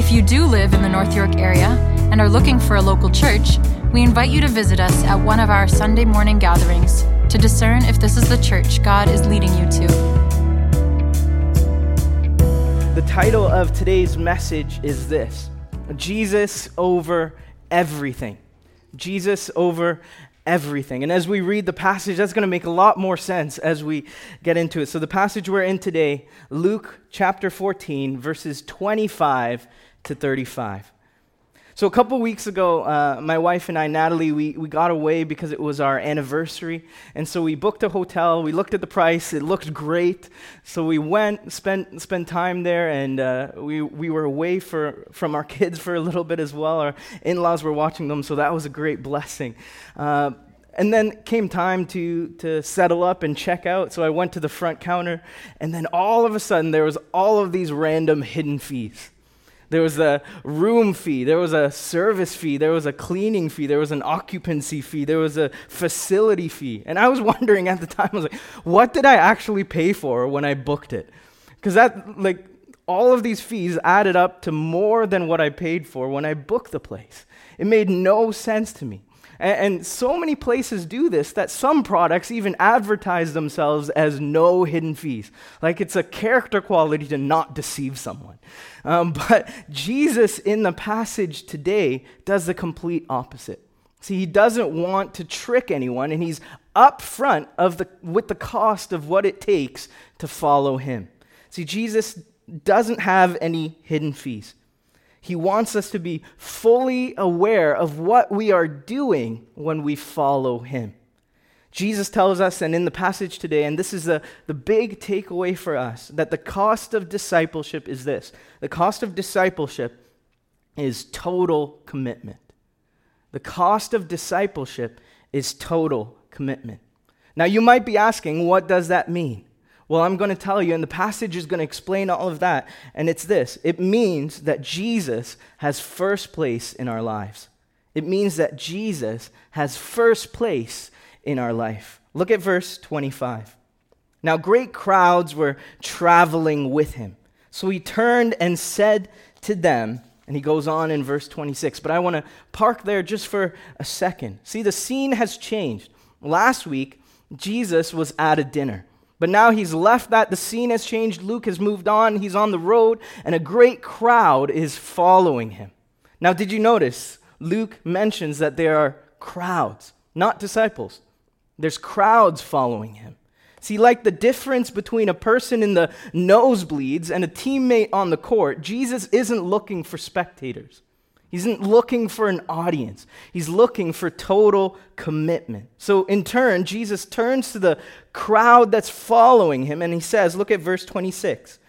If you do live in the North York area and are looking for a local church, we invite you to visit us at one of our Sunday morning gatherings to discern if this is the church God is leading you to. The title of today's message is this Jesus over everything. Jesus over everything. And as we read the passage, that's going to make a lot more sense as we get into it. So, the passage we're in today, Luke chapter 14, verses 25 to 35. So, a couple weeks ago, uh, my wife and I, Natalie, we, we got away because it was our anniversary. And so we booked a hotel. We looked at the price. It looked great. So we went, spent, spent time there, and uh, we, we were away for, from our kids for a little bit as well. Our in laws were watching them, so that was a great blessing. Uh, and then came time to, to settle up and check out. So I went to the front counter, and then all of a sudden, there was all of these random hidden fees. There was a room fee. There was a service fee. There was a cleaning fee. There was an occupancy fee. There was a facility fee. And I was wondering at the time, I was like, what did I actually pay for when I booked it? Because that, like, all of these fees added up to more than what I paid for when I booked the place. It made no sense to me. And, and, so many places do this that some products even advertise themselves as no hidden fees. Like it's a character quality to not deceive someone. Um, but Jesus in the passage today does the complete opposite. See, he doesn't want to trick anyone, and he's upfront of the, with the cost of what it takes to follow him. See, Jesus doesn't have any hidden fees. He wants us to be fully aware of what we are doing when we follow him. Jesus tells us, and in the passage today, and this is the, the big takeaway for us, that the cost of discipleship is this the cost of discipleship is total commitment. The cost of discipleship is total commitment. Now, you might be asking, what does that mean? Well, I'm going to tell you, and the passage is going to explain all of that. And it's this it means that Jesus has first place in our lives. It means that Jesus has first place in our life. Look at verse 25. Now, great crowds were traveling with him. So he turned and said to them, and he goes on in verse 26. But I want to park there just for a second. See, the scene has changed. Last week, Jesus was at a dinner. But now he's left that. The scene has changed. Luke has moved on. He's on the road, and a great crowd is following him. Now, did you notice? Luke mentions that there are crowds, not disciples. There's crowds following him. See, like the difference between a person in the nosebleeds and a teammate on the court, Jesus isn't looking for spectators. He isn't looking for an audience. He's looking for total commitment. So, in turn, Jesus turns to the crowd that's following him and he says, Look at verse 26.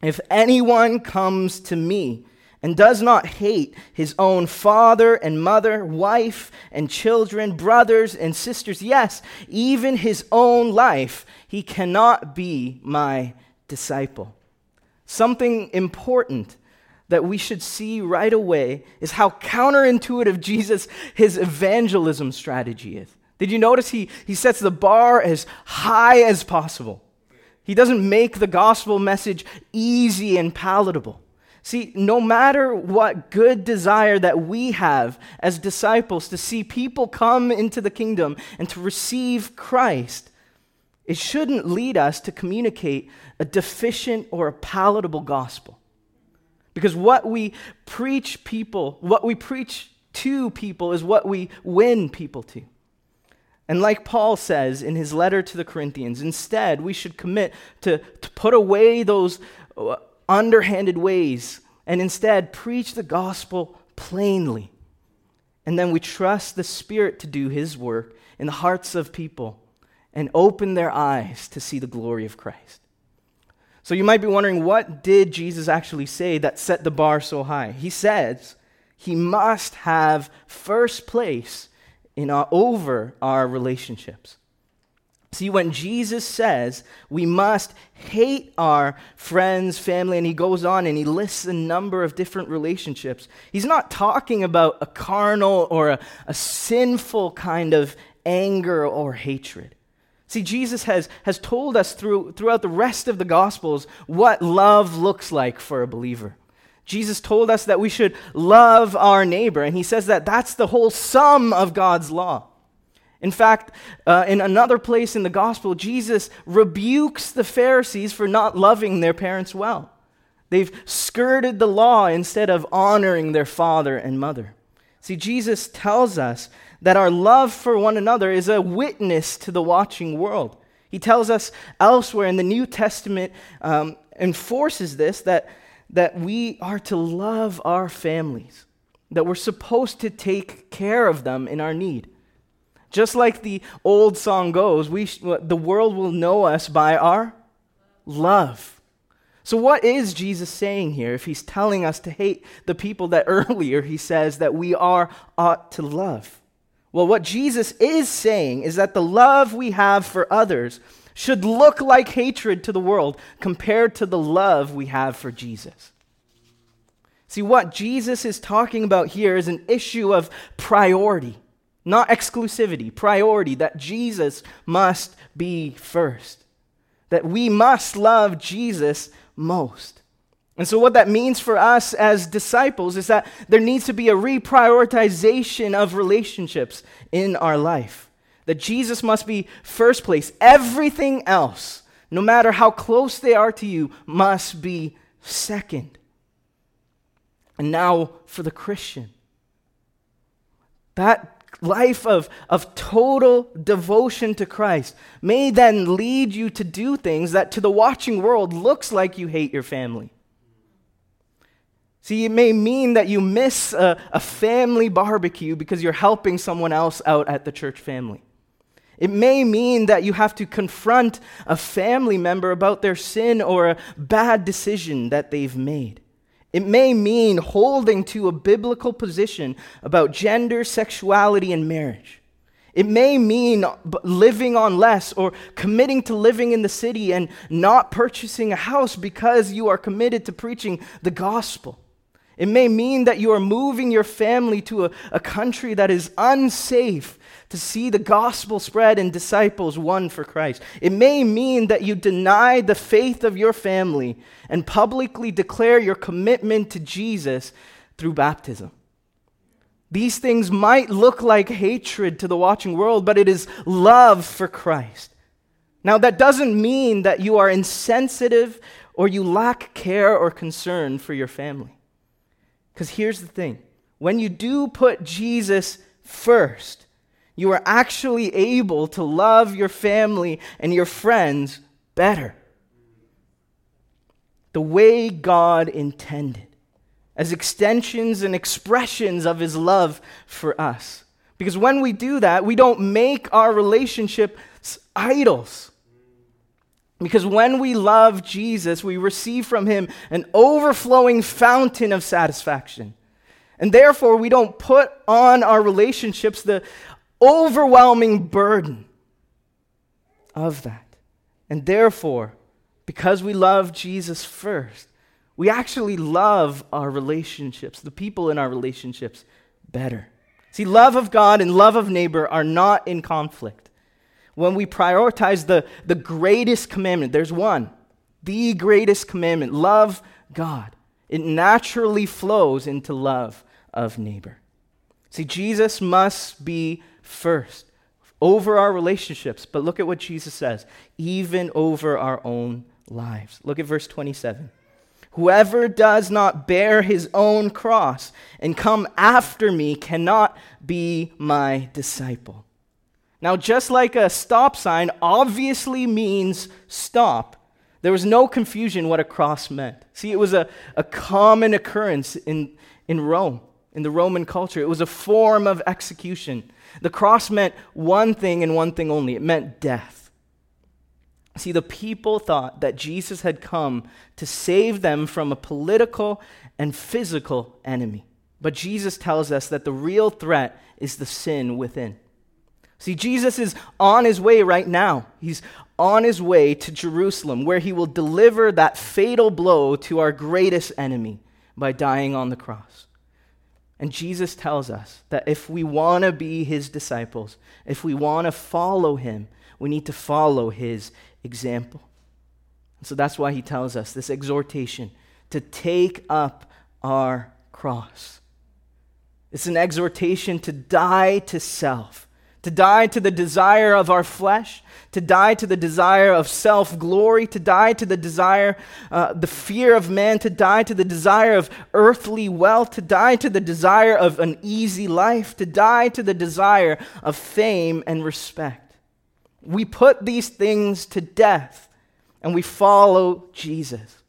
If anyone comes to me and does not hate his own father and mother, wife and children, brothers and sisters, yes, even his own life, he cannot be my disciple. Something important that we should see right away is how counterintuitive Jesus, his evangelism strategy is. Did you notice he, he sets the bar as high as possible? He doesn't make the gospel message easy and palatable. See, no matter what good desire that we have as disciples to see people come into the kingdom and to receive Christ, it shouldn't lead us to communicate a deficient or a palatable gospel. Because what we preach people, what we preach to people is what we win people to. And like Paul says in his letter to the Corinthians, instead, we should commit to, to put away those uh, underhanded ways and instead preach the gospel plainly. And then we trust the Spirit to do his work in the hearts of people and open their eyes to see the glory of Christ. So you might be wondering, what did Jesus actually say that set the bar so high? He says he must have first place in our, over our relationships. See, when Jesus says we must hate our friends, family, and he goes on and he lists a number of different relationships, he's not talking about a carnal or a, a sinful kind of anger or hatred. See, Jesus has, has told us through, throughout the rest of the Gospels what love looks like for a believer. Jesus told us that we should love our neighbor, and he says that that's the whole sum of God's law. In fact, uh, in another place in the gospel, Jesus rebukes the Pharisees for not loving their parents well. They've skirted the law instead of honoring their father and mother. See, Jesus tells us that our love for one another is a witness to the watching world. He tells us elsewhere in the New Testament, um, enforces this that, that we are to love our families, that we're supposed to take care of them in our need. Just like the old song goes, we sh- the world will know us by our love. So, what is Jesus saying here if he's telling us to hate the people that earlier he says that we are ought to love? Well, what Jesus is saying is that the love we have for others should look like hatred to the world compared to the love we have for Jesus. See, what Jesus is talking about here is an issue of priority. Not exclusivity, priority, that Jesus must be first. That we must love Jesus most. And so, what that means for us as disciples is that there needs to be a reprioritization of relationships in our life. That Jesus must be first place. Everything else, no matter how close they are to you, must be second. And now, for the Christian, that life of, of total devotion to Christ may then lead you to do things that to the watching world looks like you hate your family. See, it may mean that you miss a, a family barbecue because you're helping someone else out at the church family. It may mean that you have to confront a family member about their sin or a bad decision that they've made. It may mean holding to a biblical position about gender, sexuality, and marriage. It may mean living on less or committing to living in the city and not purchasing a house because you are committed to preaching the gospel. It may mean that you are moving your family to a, a country that is unsafe to see the gospel spread and disciples won for Christ. It may mean that you deny the faith of your family and publicly declare your commitment to Jesus through baptism. These things might look like hatred to the watching world, but it is love for Christ. Now, that doesn't mean that you are insensitive or you lack care or concern for your family. Because here's the thing when you do put Jesus first, you are actually able to love your family and your friends better. The way God intended, as extensions and expressions of His love for us. Because when we do that, we don't make our relationships idols. Because when we love Jesus, we receive from Him an overflowing fountain of satisfaction. And therefore, we don't put on our relationships the overwhelming burden of that. And therefore, because we love Jesus first, we actually love our relationships, the people in our relationships, better. See, love of God and love of neighbor are not in conflict. When we prioritize the, the greatest commandment, there's one, the greatest commandment love God. It naturally flows into love of neighbor. See, Jesus must be first over our relationships. But look at what Jesus says, even over our own lives. Look at verse 27. Whoever does not bear his own cross and come after me cannot be my disciple. Now, just like a stop sign obviously means stop, there was no confusion what a cross meant. See, it was a, a common occurrence in, in Rome, in the Roman culture. It was a form of execution. The cross meant one thing and one thing only it meant death. See, the people thought that Jesus had come to save them from a political and physical enemy. But Jesus tells us that the real threat is the sin within. See, Jesus is on his way right now. He's on his way to Jerusalem, where he will deliver that fatal blow to our greatest enemy by dying on the cross. And Jesus tells us that if we want to be his disciples, if we want to follow him, we need to follow his example. And so that's why he tells us this exhortation to take up our cross. It's an exhortation to die to self to die to the desire of our flesh, to die to the desire of self glory, to die to the desire, uh, the fear of man, to die to the desire of earthly wealth, to die to the desire of an easy life, to die to the desire of fame and respect. We put these things to death and we follow Jesus.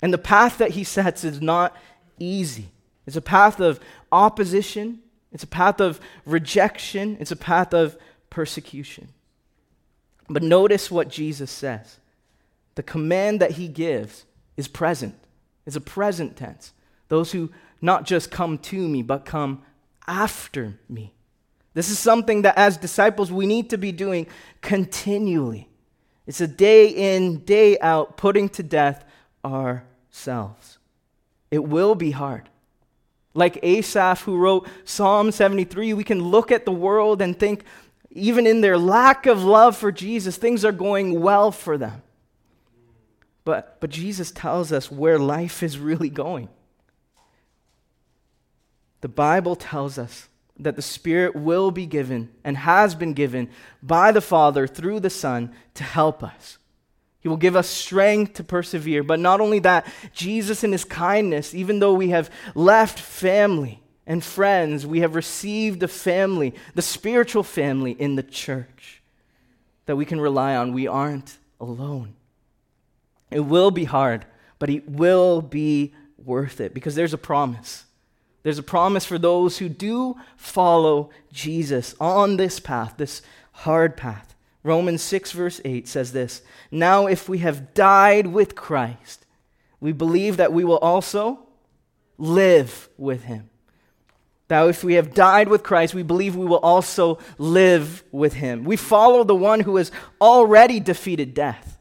And the path that he sets is not easy. It's a path of opposition, it's a path of rejection, it's a path of persecution. But notice what Jesus says. The command that he gives is present, it's a present tense. Those who not just come to me, but come after me. This is something that as disciples we need to be doing continually. It's a day in, day out, putting to death ourselves. It will be hard. Like Asaph, who wrote Psalm 73, we can look at the world and think, even in their lack of love for Jesus, things are going well for them. But, but Jesus tells us where life is really going. The Bible tells us that the Spirit will be given and has been given by the Father through the Son to help us. He will give us strength to persevere. But not only that, Jesus, in his kindness, even though we have left family and friends, we have received a family, the spiritual family in the church that we can rely on. We aren't alone. It will be hard, but it will be worth it because there's a promise. There's a promise for those who do follow Jesus on this path, this hard path. Romans 6, verse 8 says this Now, if we have died with Christ, we believe that we will also live with him. Now, if we have died with Christ, we believe we will also live with him. We follow the one who has already defeated death.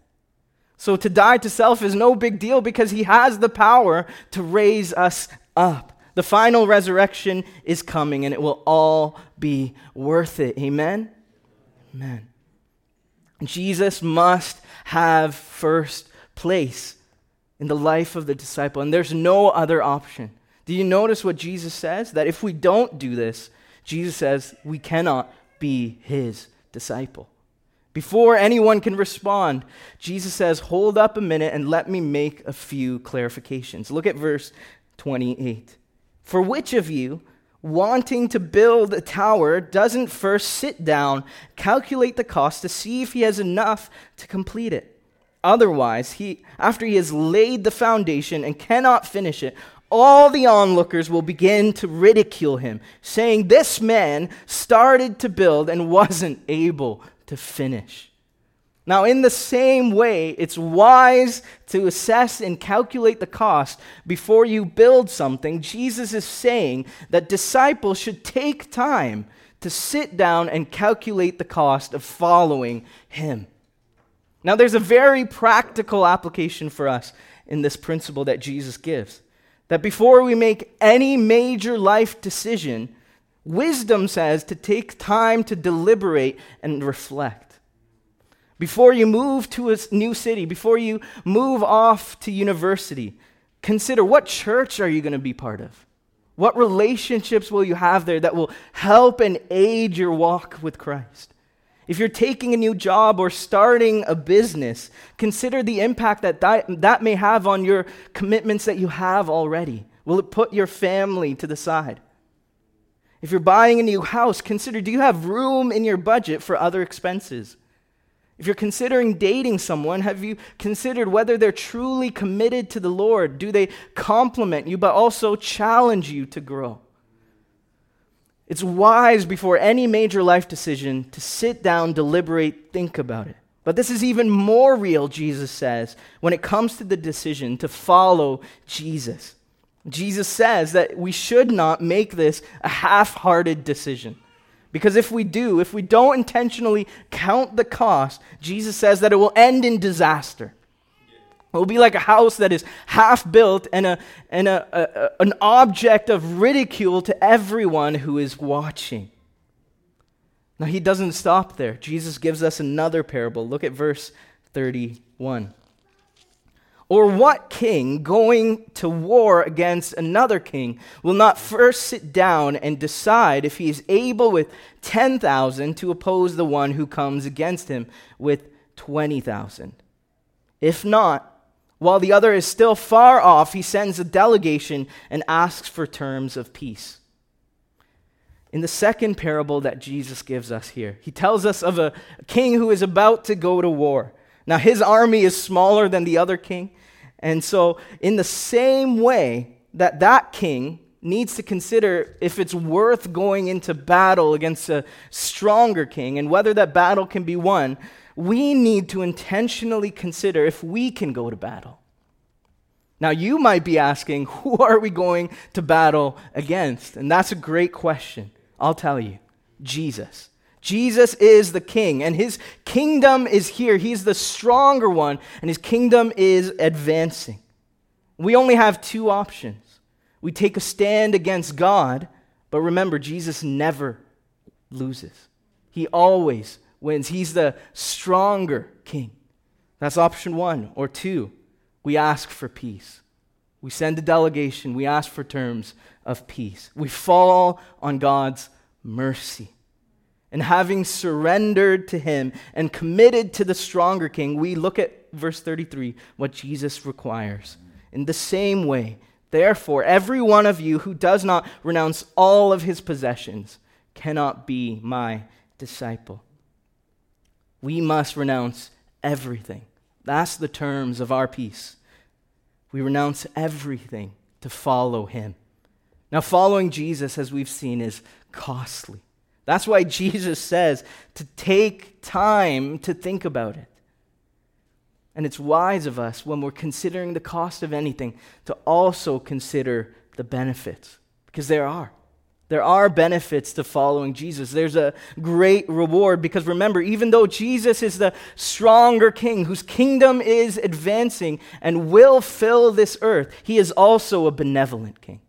So to die to self is no big deal because he has the power to raise us up. The final resurrection is coming and it will all be worth it. Amen? Amen. Jesus must have first place in the life of the disciple, and there's no other option. Do you notice what Jesus says? That if we don't do this, Jesus says we cannot be his disciple. Before anyone can respond, Jesus says, Hold up a minute and let me make a few clarifications. Look at verse 28. For which of you, wanting to build a tower doesn't first sit down, calculate the cost to see if he has enough to complete it. Otherwise, he, after he has laid the foundation and cannot finish it, all the onlookers will begin to ridicule him, saying, This man started to build and wasn't able to finish. Now, in the same way, it's wise to assess and calculate the cost before you build something. Jesus is saying that disciples should take time to sit down and calculate the cost of following him. Now, there's a very practical application for us in this principle that Jesus gives. That before we make any major life decision, wisdom says to take time to deliberate and reflect. Before you move to a new city, before you move off to university, consider what church are you going to be part of? What relationships will you have there that will help and aid your walk with Christ? If you're taking a new job or starting a business, consider the impact that, that may have on your commitments that you have already. Will it put your family to the side? If you're buying a new house, consider do you have room in your budget for other expenses? If you're considering dating someone, have you considered whether they're truly committed to the Lord? Do they compliment you but also challenge you to grow? It's wise before any major life decision to sit down, deliberate, think about it. But this is even more real, Jesus says, when it comes to the decision to follow Jesus. Jesus says that we should not make this a half hearted decision. Because if we do, if we don't intentionally count the cost, Jesus says that it will end in disaster. It will be like a house that is half built and, a, and a, a, an object of ridicule to everyone who is watching. Now, he doesn't stop there. Jesus gives us another parable. Look at verse 31. Or what king going to war against another king will not first sit down and decide if he is able with 10,000 to oppose the one who comes against him with 20,000? If not, while the other is still far off, he sends a delegation and asks for terms of peace. In the second parable that Jesus gives us here, he tells us of a king who is about to go to war. Now, his army is smaller than the other king. And so, in the same way that that king needs to consider if it's worth going into battle against a stronger king and whether that battle can be won, we need to intentionally consider if we can go to battle. Now, you might be asking, who are we going to battle against? And that's a great question. I'll tell you Jesus. Jesus is the king, and his kingdom is here. He's the stronger one, and his kingdom is advancing. We only have two options. We take a stand against God, but remember, Jesus never loses, he always wins. He's the stronger king. That's option one. Or two, we ask for peace. We send a delegation, we ask for terms of peace. We fall on God's mercy. And having surrendered to him and committed to the stronger king, we look at verse 33, what Jesus requires. In the same way, therefore, every one of you who does not renounce all of his possessions cannot be my disciple. We must renounce everything. That's the terms of our peace. We renounce everything to follow him. Now, following Jesus, as we've seen, is costly. That's why Jesus says to take time to think about it. And it's wise of us when we're considering the cost of anything to also consider the benefits, because there are. There are benefits to following Jesus. There's a great reward because remember, even though Jesus is the stronger king whose kingdom is advancing and will fill this earth, he is also a benevolent king.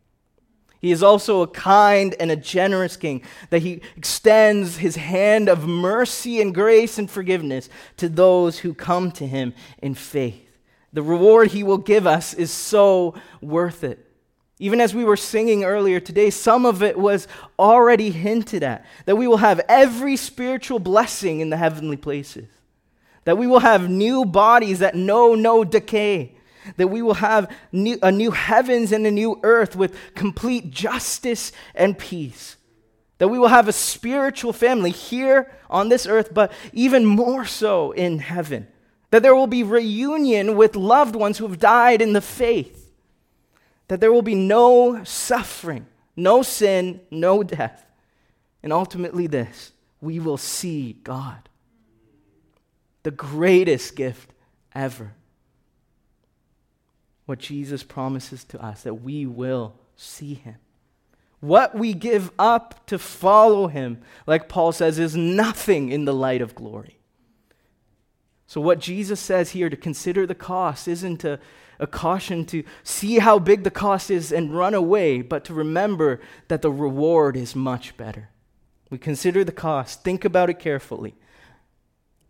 He is also a kind and a generous king, that he extends his hand of mercy and grace and forgiveness to those who come to him in faith. The reward he will give us is so worth it. Even as we were singing earlier today, some of it was already hinted at that we will have every spiritual blessing in the heavenly places, that we will have new bodies that know no decay that we will have new, a new heavens and a new earth with complete justice and peace. That we will have a spiritual family here on this earth, but even more so in heaven. That there will be reunion with loved ones who have died in the faith. That there will be no suffering, no sin, no death. And ultimately, this we will see God. The greatest gift ever what Jesus promises to us that we will see him. What we give up to follow him, like Paul says, is nothing in the light of glory. So, what Jesus says here to consider the cost isn't a, a caution to see how big the cost is and run away, but to remember that the reward is much better. We consider the cost, think about it carefully,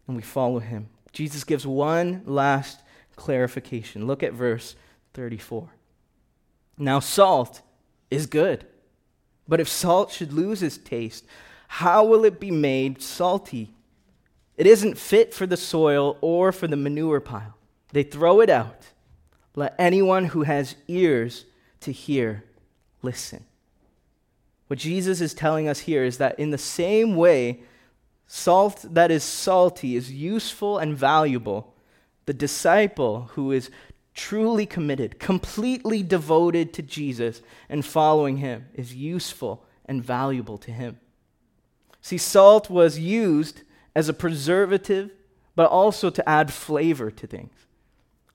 and we follow him. Jesus gives one last clarification. Look at verse 34. Now, salt is good, but if salt should lose its taste, how will it be made salty? It isn't fit for the soil or for the manure pile. They throw it out. Let anyone who has ears to hear listen. What Jesus is telling us here is that in the same way, salt that is salty is useful and valuable the disciple who is truly committed, completely devoted to Jesus and following him is useful and valuable to him. See, salt was used as a preservative but also to add flavor to things.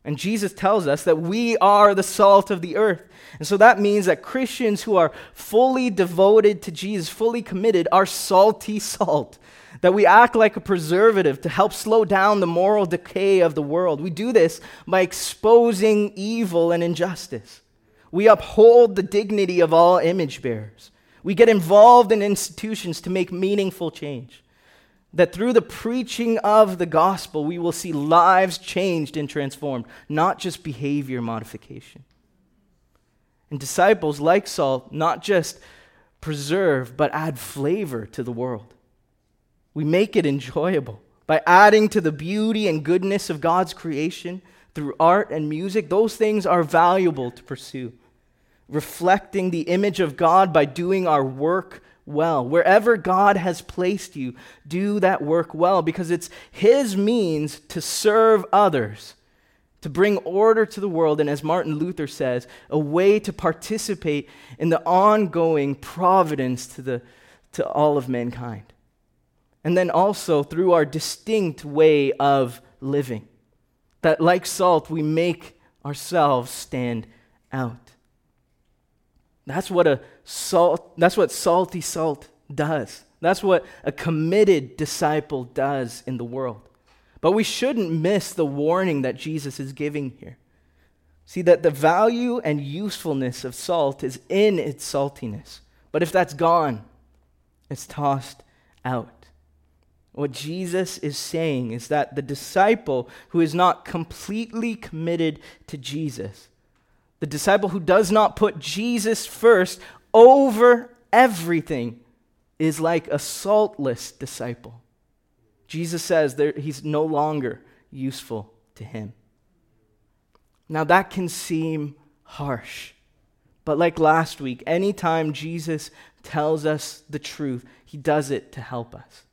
And Jesus tells us that we are the salt of the earth. And so that means that Christians who are fully devoted to Jesus, fully committed, are salty salt. That we act like a preservative to help slow down the moral decay of the world. We do this by exposing evil and injustice. We uphold the dignity of all image bearers. We get involved in institutions to make meaningful change that through the preaching of the gospel, we will see lives changed and transformed, not just behavior modification. And disciples, like Saul not just preserve, but add flavor to the world. We make it enjoyable by adding to the beauty and goodness of God's creation through art and music. Those things are valuable to pursue. Reflecting the image of God by doing our work well. Wherever God has placed you, do that work well because it's His means to serve others, to bring order to the world, and as Martin Luther says, a way to participate in the ongoing providence to, the, to all of mankind. And then also through our distinct way of living, that like salt, we make ourselves stand out. That's what a salt, that's what salty salt does. That's what a committed disciple does in the world. But we shouldn't miss the warning that Jesus is giving here. See that the value and usefulness of salt is in its saltiness. But if that's gone, it's tossed out. What Jesus is saying is that the disciple who is not completely committed to Jesus the disciple who does not put Jesus first over everything is like a saltless disciple. Jesus says that he's no longer useful to him. Now, that can seem harsh, but like last week, anytime Jesus tells us the truth, he does it to help us.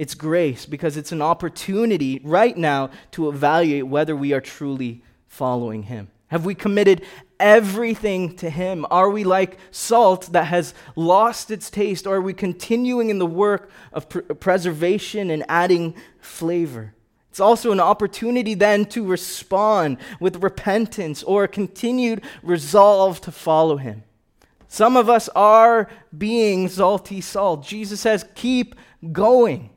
It's grace because it's an opportunity right now to evaluate whether we are truly following him. Have we committed everything to Him? Are we like salt that has lost its taste? Or are we continuing in the work of pr- preservation and adding flavor? It's also an opportunity then to respond with repentance or a continued resolve to follow Him. Some of us are being salty salt. Jesus says, keep going.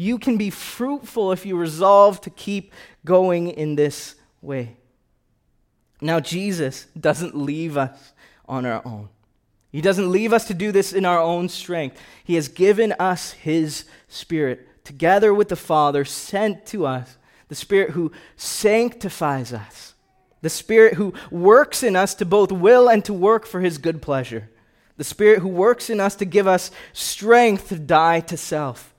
You can be fruitful if you resolve to keep going in this way. Now, Jesus doesn't leave us on our own. He doesn't leave us to do this in our own strength. He has given us His Spirit, together with the Father, sent to us, the Spirit who sanctifies us, the Spirit who works in us to both will and to work for His good pleasure, the Spirit who works in us to give us strength to die to self,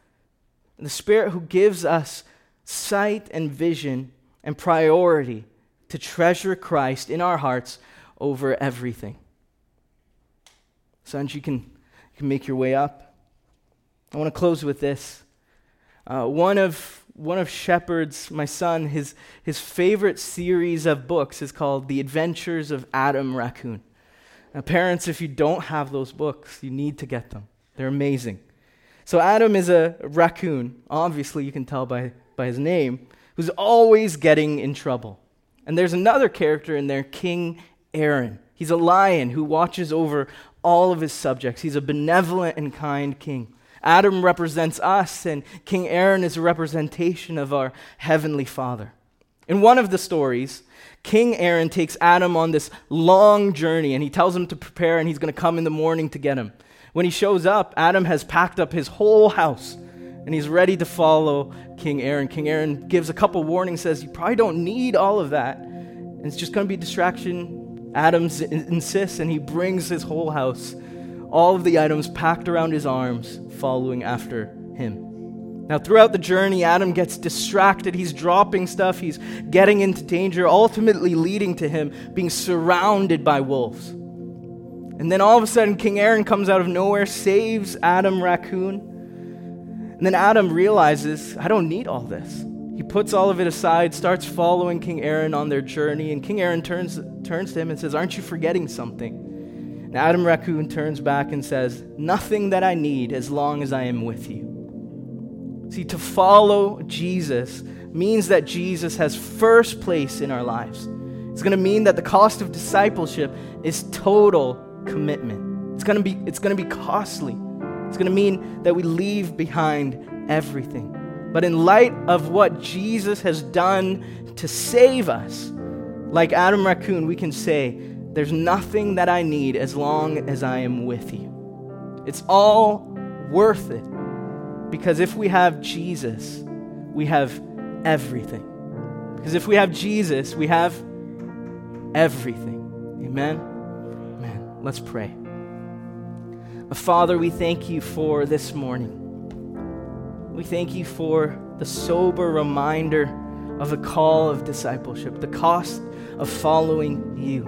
the Spirit who gives us sight and vision and priority to treasure Christ in our hearts over everything. Sons, you can, you can make your way up. I want to close with this. Uh, one of one of Shepard's, my son, his, his favorite series of books is called The Adventures of Adam Raccoon. Now, parents, if you don't have those books, you need to get them. They're amazing. So, Adam is a raccoon, obviously, you can tell by, by his name, who's always getting in trouble. And there's another character in there, King Aaron. He's a lion who watches over all of his subjects. He's a benevolent and kind king. Adam represents us, and King Aaron is a representation of our heavenly Father. In one of the stories, King Aaron takes Adam on this long journey, and he tells him to prepare, and he's going to come in the morning to get him. When he shows up, Adam has packed up his whole house and he's ready to follow King Aaron. King Aaron gives a couple warnings, says, You probably don't need all of that. And it's just going to be distraction. Adam insists, and he brings his whole house, all of the items packed around his arms, following after him. Now, throughout the journey, Adam gets distracted. He's dropping stuff, he's getting into danger, ultimately leading to him being surrounded by wolves. And then all of a sudden, King Aaron comes out of nowhere, saves Adam Raccoon and then Adam realizes, I don't need all this. He puts all of it aside, starts following King Aaron on their journey, and King Aaron turns, turns to him and says, Aren't you forgetting something? And Adam Raccoon turns back and says, Nothing that I need as long as I am with you. See, to follow Jesus means that Jesus has first place in our lives. It's going to mean that the cost of discipleship is total commitment. It's to be it's to be costly. It's to mean that we leave behind everything. But in light of what Jesus has done to save us, like Adam Raccoon, we can say, There's nothing that I need as long as I am with you. It's all worth it. Because if we have Jesus, we have everything. Because if we have Jesus, we have everything. Amen. Let's pray. Father, we thank you for this morning. We thank you for the sober reminder of the call of discipleship, the cost of following you.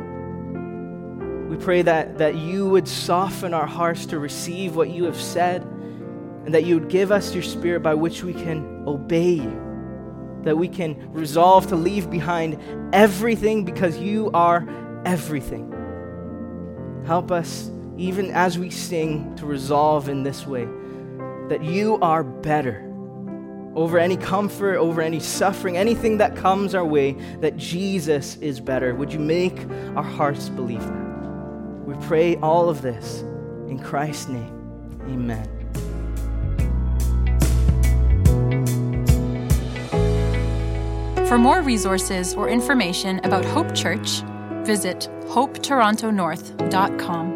We pray that, that you would soften our hearts to receive what you have said, and that you would give us your spirit by which we can obey you, that we can resolve to leave behind everything because you are everything. Help us, even as we sing, to resolve in this way that you are better over any comfort, over any suffering, anything that comes our way, that Jesus is better. Would you make our hearts believe that? We pray all of this in Christ's name. Amen. For more resources or information about Hope Church, visit hopetorontonorth.com.